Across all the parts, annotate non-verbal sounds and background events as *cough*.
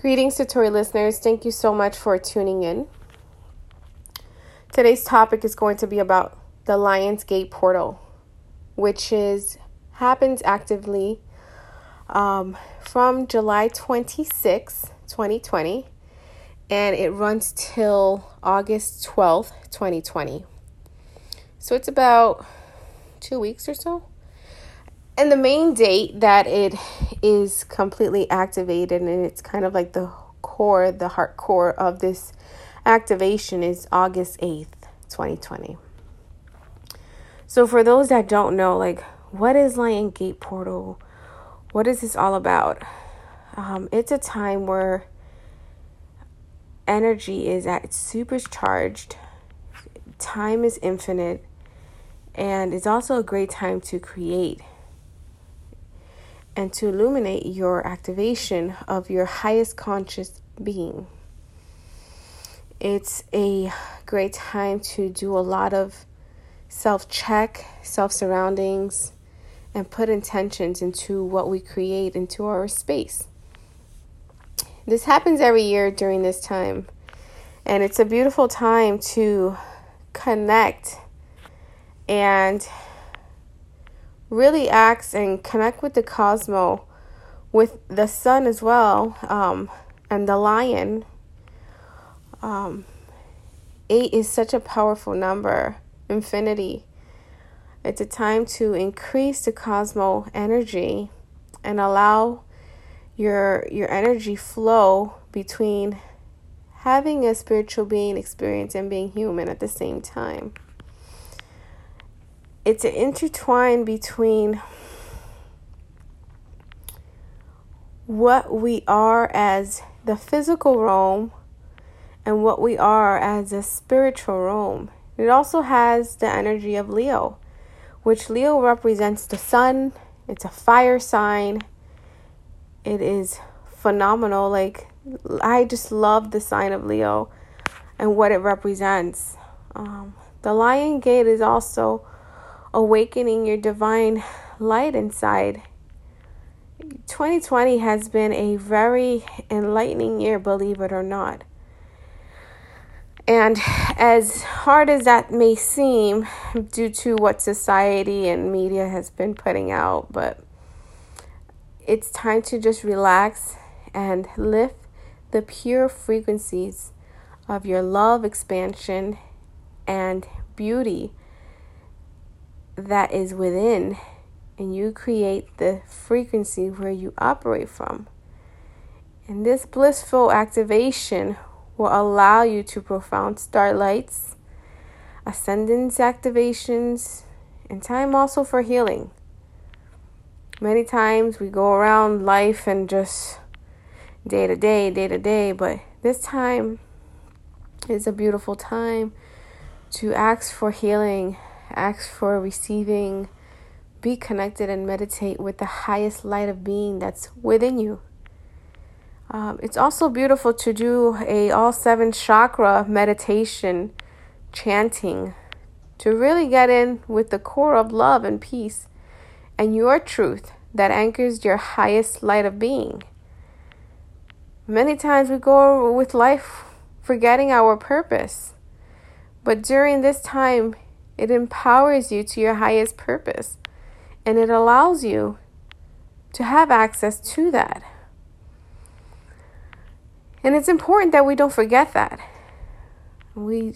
Greetings, to Satori listeners. Thank you so much for tuning in. Today's topic is going to be about the Lion's Gate portal, which is happens actively um, from July 26, 2020, and it runs till August 12th, 2020. So it's about two weeks or so. And the main date that it is completely activated and it's kind of like the core, the heart core of this activation is August 8th, 2020. So for those that don't know, like what is Lion Gate Portal? What is this all about? Um, it's a time where energy is at its supercharged, time is infinite, and it's also a great time to create and to illuminate your activation of your highest conscious being. It's a great time to do a lot of self check, self surroundings, and put intentions into what we create into our space. This happens every year during this time, and it's a beautiful time to connect and really acts and connect with the cosmos, with the sun as well, um, and the lion. Um, eight is such a powerful number, infinity. It's a time to increase the cosmos energy and allow your your energy flow between having a spiritual being experience and being human at the same time it's an intertwine between what we are as the physical realm and what we are as a spiritual realm. It also has the energy of Leo, which Leo represents the sun. It's a fire sign. It is phenomenal. Like, I just love the sign of Leo and what it represents. Um, the Lion Gate is also awakening your divine light inside. 2020 has been a very enlightening year, believe it or not. And as hard as that may seem, due to what society and media has been putting out, but it's time to just relax and lift the pure frequencies of your love, expansion, and beauty that is within, and you create the frequency where you operate from. And this blissful activation will allow you to profound starlights, ascendance activations, and time also for healing. Many times we go around life and just day to day, day to day, but this time is a beautiful time to ask for healing ask for receiving, be connected and meditate with the highest light of being that's within you. Um, it's also beautiful to do a all seven chakra meditation, chanting, to really get in with the core of love and peace and your truth that anchors your highest light of being. Many times we go with life forgetting our purpose. But during this time, it empowers you to your highest purpose and it allows you to have access to that. And it's important that we don't forget that. We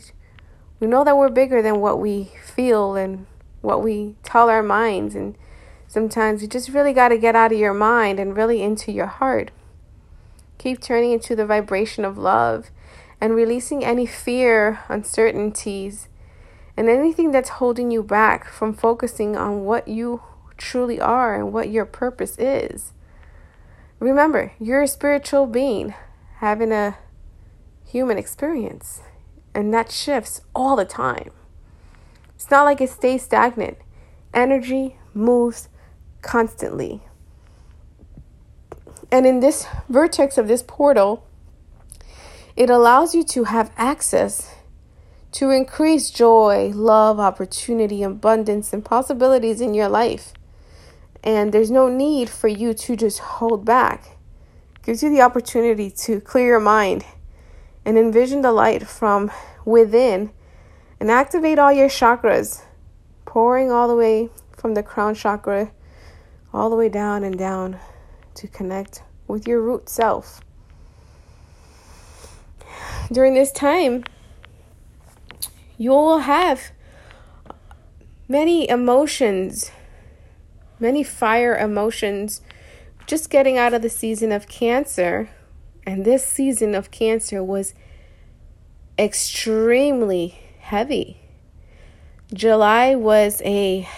we know that we're bigger than what we feel and what we tell our minds and sometimes you just really got to get out of your mind and really into your heart. Keep turning into the vibration of love and releasing any fear, uncertainties, and anything that's holding you back from focusing on what you truly are and what your purpose is. Remember, you're a spiritual being having a human experience, and that shifts all the time. It's not like it stays stagnant, energy moves constantly. And in this vertex of this portal, it allows you to have access to increase joy, love, opportunity, abundance, and possibilities in your life. And there's no need for you to just hold back gives you the opportunity to clear your mind and envision the light from within and activate all your chakras, pouring all the way from the crown chakra all the way down and down to connect with your root self. During this time, you will have many emotions, many fire emotions, just getting out of the season of Cancer. And this season of Cancer was extremely heavy. July was a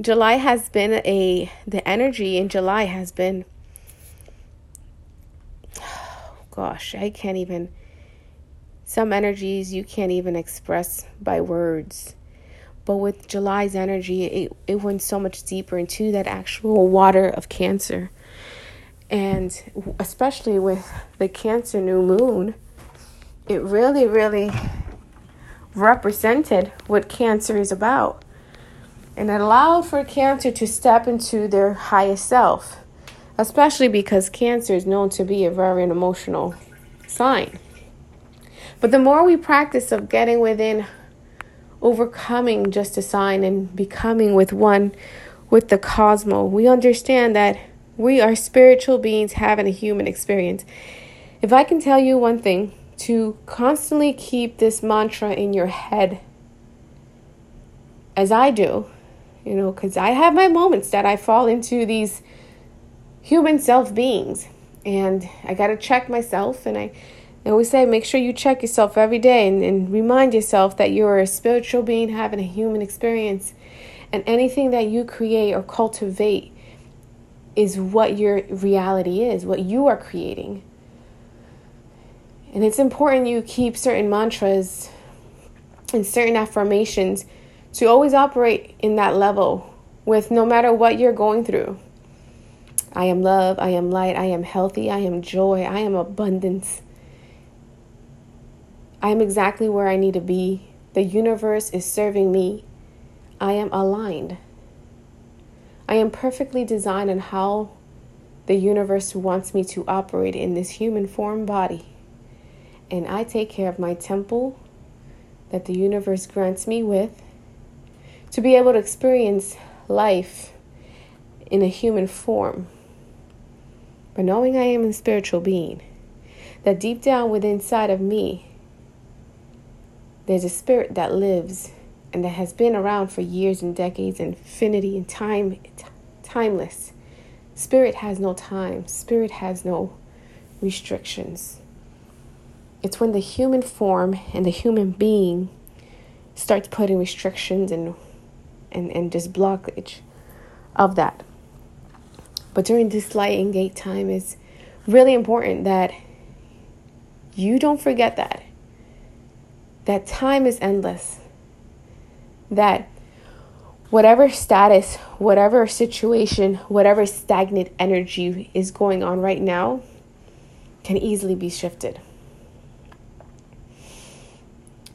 July has been a the energy in July has been *sighs* gosh, I can't even some energies you can't even express by words. But with July's energy, it, it went so much deeper into that actual water of Cancer. And especially with the Cancer new moon, it really, really represented what Cancer is about. And it allowed for Cancer to step into their highest self, especially because Cancer is known to be a very emotional sign. But the more we practice of getting within, overcoming just a sign and becoming with one with the cosmos, we understand that we are spiritual beings having a human experience. If I can tell you one thing, to constantly keep this mantra in your head, as I do, you know, because I have my moments that I fall into these human self beings, and I got to check myself, and I and we say, make sure you check yourself every day and, and remind yourself that you're a spiritual being having a human experience. And anything that you create or cultivate is what your reality is, what you are creating. And it's important you keep certain mantras and certain affirmations to always operate in that level with no matter what you're going through. I am love, I am light, I am healthy, I am joy, I am abundance. I am exactly where I need to be. The universe is serving me. I am aligned. I am perfectly designed on how the universe wants me to operate in this human form body. And I take care of my temple that the universe grants me with to be able to experience life in a human form. But knowing I am a spiritual being, that deep down within inside of me, there's a spirit that lives and that has been around for years and decades, infinity and time, timeless. Spirit has no time, spirit has no restrictions. It's when the human form and the human being starts putting restrictions and and, and just blockage of that. But during this light and gate time, it's really important that you don't forget that that time is endless, that whatever status, whatever situation, whatever stagnant energy is going on right now can easily be shifted.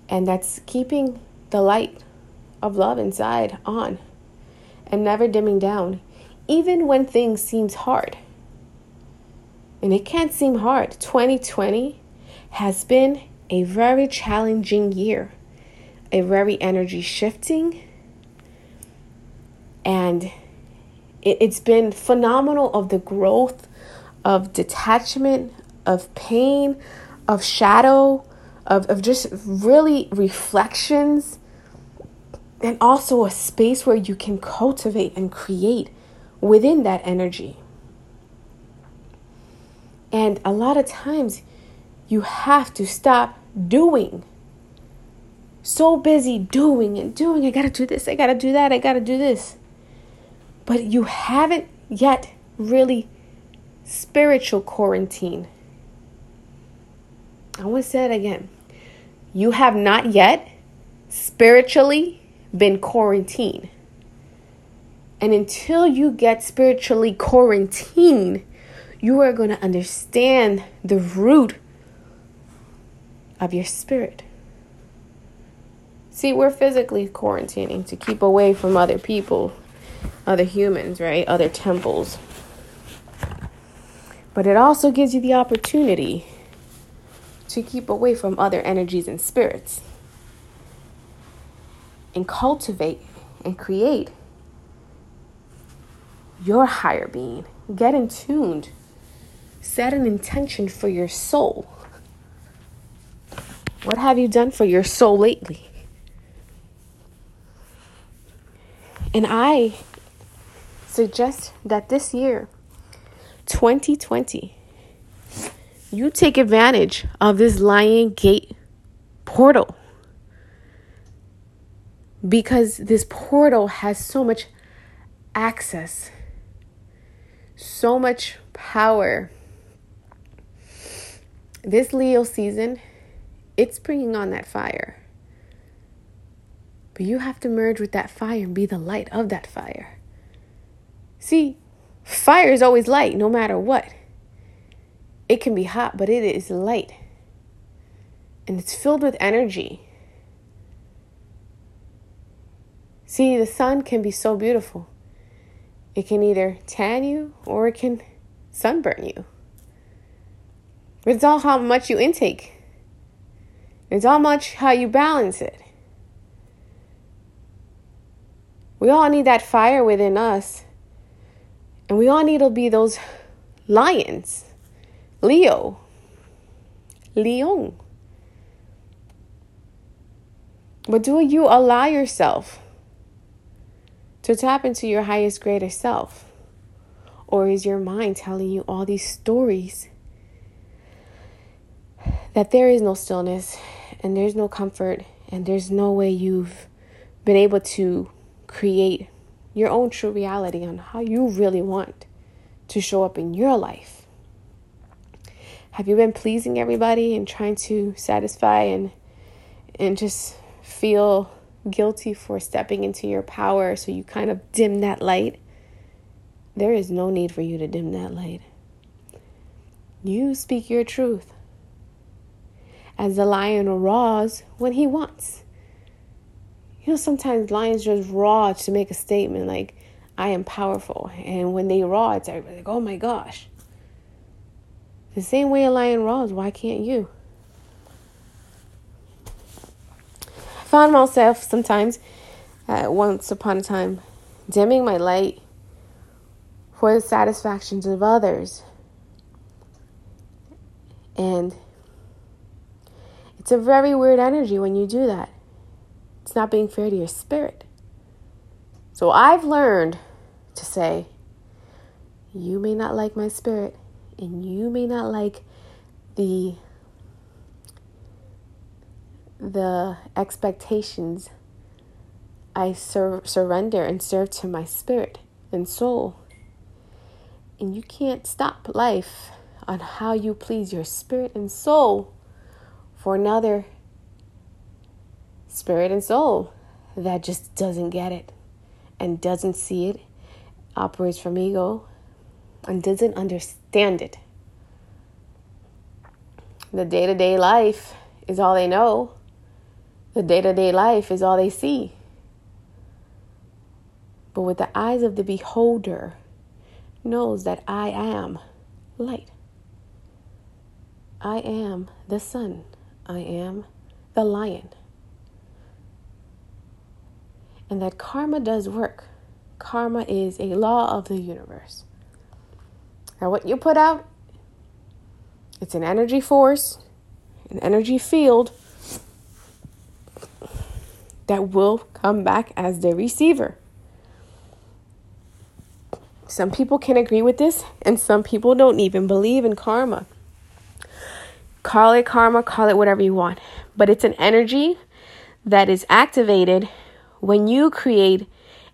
And that's keeping the light of love inside on and never dimming down, even when things seems hard. And it can't seem hard. 2020 has been a very challenging year, a very energy shifting, and it, has been phenomenal of the growth of detachment, of pain, of shadow, of, of just really reflections, and also a space where you can cultivate and create within that energy. And a lot of times, you have to stop doing. So busy doing and doing. I gotta do this, I gotta do that, I gotta do this. But you haven't yet really spiritual quarantine. I want to say it again. You have not yet spiritually been quarantined. And until you get spiritually quarantined, you are going to understand the root of your spirit. See, we're physically quarantining to keep away from other people, other humans, right? Other temples. But it also gives you the opportunity to keep away from other energies and spirits and cultivate and create your higher being. Get in tuned. Set an intention for your soul. What have you done for your soul lately? And I suggest that this year, 2020, you take advantage of this Lion Gate portal because this portal has so much access, so much power. This Leo season, it's bringing on that fire. But you have to merge with that fire and be the light of that fire. See, fire is always light no matter what. It can be hot, but it is light. And it's filled with energy. See, the sun can be so beautiful. It can either tan you or it can sunburn you. It's all how much you intake. It's all much how you balance it. We all need that fire within us. And we all need to be those lions Leo, Leon. But do you allow yourself to tap into your highest, greater self? Or is your mind telling you all these stories that there is no stillness and there's no comfort and there's no way you've been able to create your own true reality on how you really want to show up in your life? Have you been pleasing everybody and trying to satisfy and and just feel guilty for stepping into your power so you kind of dim that light? There is no need for you to dim that light. You speak your truth. As the lion roars when he wants. You know, sometimes lions just roar to make a statement like, I am powerful. And when they roar, it's everybody like, oh my gosh. The same way a lion roars, why can't you? I found myself sometimes, uh, once upon a time, dimming my light for the satisfactions of others. And it's a very weird energy when you do that. It's not being fair to your spirit. So I've learned to say, You may not like my spirit, and you may not like the the expectations I sur- surrender and serve to my spirit and soul. And you can't stop life on how you please your spirit and soul for another spirit and soul that just doesn't get it and doesn't see it, operates from ego, and doesn't understand it. The day to day life is all they know, the day to day life is all they see. But with the eyes of the beholder, knows that I am light. I am the sun. I am the lion. And that karma does work. Karma is a law of the universe. Now, what you put out, it's an energy force, an energy field that will come back as the receiver. Some people can agree with this, and some people don't even believe in karma. Call it karma, call it whatever you want, but it's an energy that is activated when you create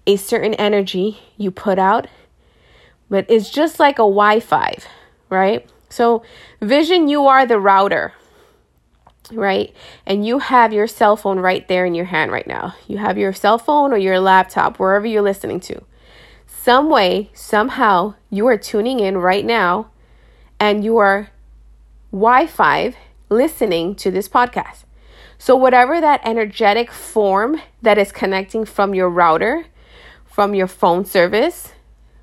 a certain energy you put out but it's just like a Wi Fi, right? So, Vision, you are the router, right? And you have your cell phone right there in your hand right now. You have your cell phone or your laptop, wherever you're listening to. Some way, somehow, you are tuning in right now and you are Wi Fi listening to this podcast. So, whatever that energetic form that is connecting from your router, from your phone service,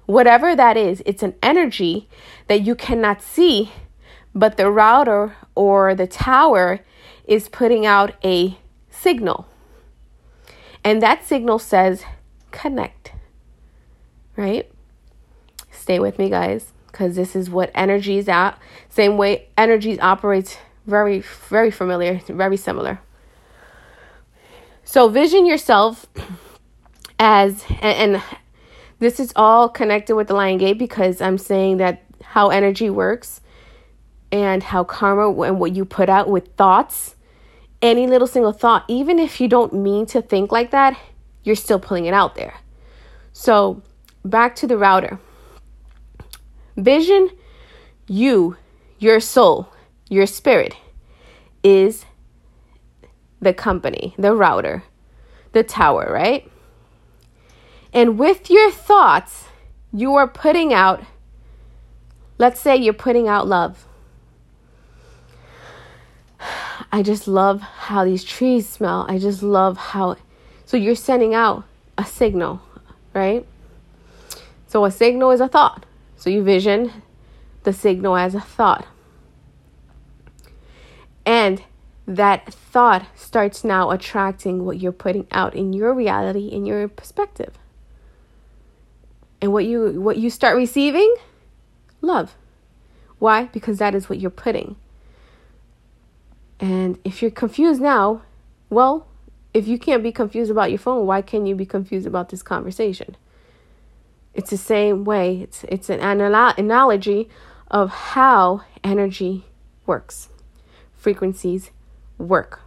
whatever that is, it's an energy that you cannot see, but the router or the tower is putting out a signal. And that signal says connect, right? Stay with me, guys, because this is what energy is at. Same way energies operates very, very familiar, very similar. So vision yourself *clears throat* as, and, and this is all connected with the Lion Gate because I'm saying that how energy works and how karma and what you put out with thoughts, any little single thought, even if you don't mean to think like that, you're still pulling it out there. So, back to the router. Vision, you, your soul, your spirit is the company, the router, the tower, right? And with your thoughts, you are putting out, let's say you're putting out love. I just love how these trees smell. I just love how. So you're sending out a signal, right? So a signal is a thought. So you vision the signal as a thought. And that thought starts now attracting what you're putting out in your reality, in your perspective. And what you what you start receiving? Love. Why? Because that is what you're putting. And if you're confused now, well, if you can't be confused about your phone, why can't you be confused about this conversation? It's the same way. It's it's an analogy of how energy works. Frequencies work.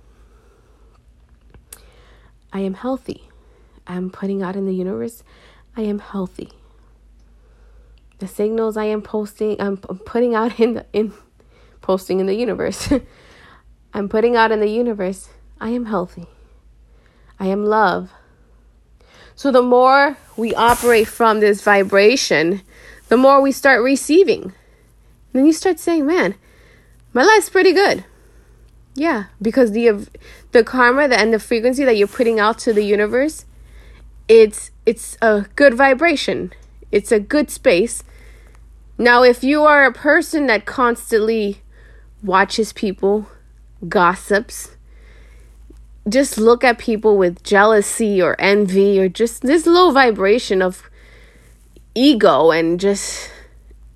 I am healthy. I'm putting out in the universe, I am healthy. The signals I am posting, I'm putting out in the in posting in the universe. *laughs* I'm putting out in the universe, I am healthy. I am love. So the more we operate from this vibration, the more we start receiving. then you start saying, "Man, my life's pretty good." Yeah, because the the karma and the frequency that you're putting out to the universe, it's it's a good vibration. It's a good space. Now, if you are a person that constantly watches people, gossips, just look at people with jealousy or envy or just this low vibration of ego and just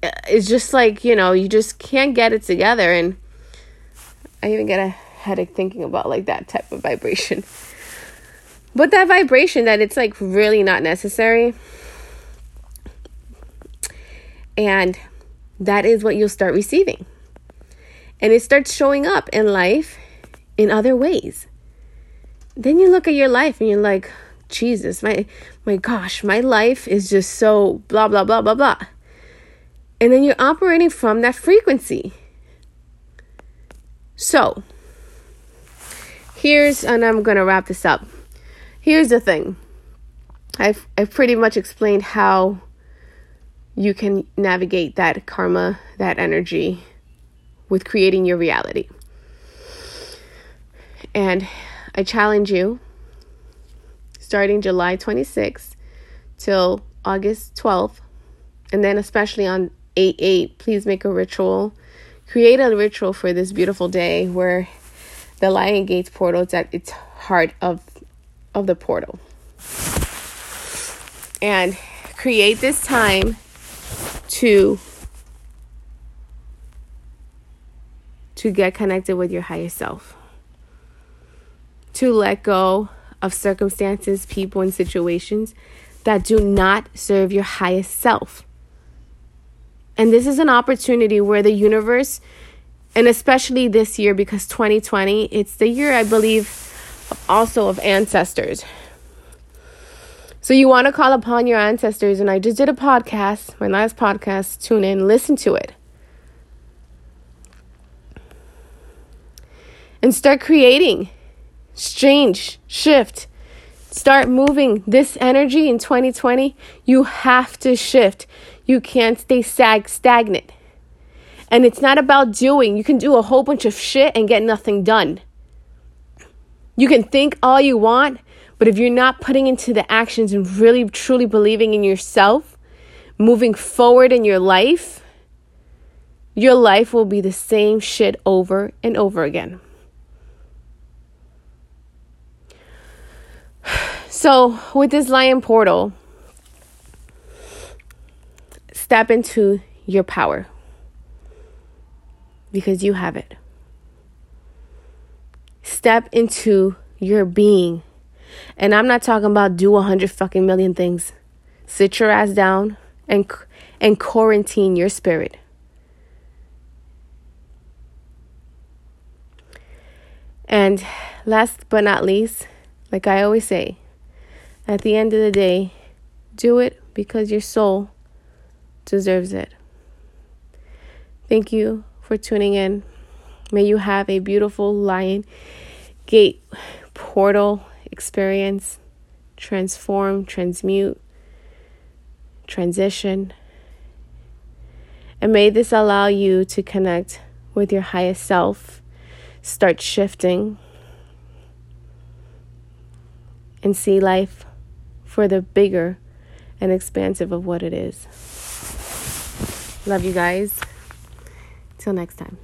uh, it's just like, you know, you just can't get it together and I even get a headache thinking about like that type of vibration. But that vibration that it's like really not necessary. And that is what you'll start receiving. And it starts showing up in life in other ways. Then you look at your life and you're like, Jesus, my my gosh, my life is just so blah blah blah blah blah. And then you're operating from that frequency. So, here's, and I'm going to wrap this up. Here's the thing I've, I've pretty much explained how you can navigate that karma, that energy with creating your reality. And I challenge you starting July 26th till August 12th, and then especially on 8 8, please make a ritual. Create a ritual for this beautiful day where the lion gates portal is at its heart of of the portal. And create this time to to get connected with your higher self to let go of circumstances people and situations that do not serve your highest self and this is an opportunity where the universe, and especially this year because 2020, it's the year, I believe, also of ancestors. So you want to call upon your ancestors. And I just did a podcast, my last podcast. Tune in, listen to it. And start creating, change, shift. Start moving this energy in 2020. You have to shift. You can't stay sag- stagnant. And it's not about doing. You can do a whole bunch of shit and get nothing done. You can think all you want, but if you're not putting into the actions and really truly believing in yourself, moving forward in your life, your life will be the same shit over and over again. So, with this lion portal, step into your power because you have it. Step into your being. And I'm not talking about do a hundred fucking million things. Sit your ass down and and quarantine your spirit. And last but not least, like I always say, at the end of the day, do it because your soul deserves it. Thank you for tuning in. May you have a beautiful Lion Gate portal experience, transform, transmute, transition. And may this allow you to connect with your highest self, start shifting, and see life for the bigger and expansive of what it is. Love you guys. Till next time.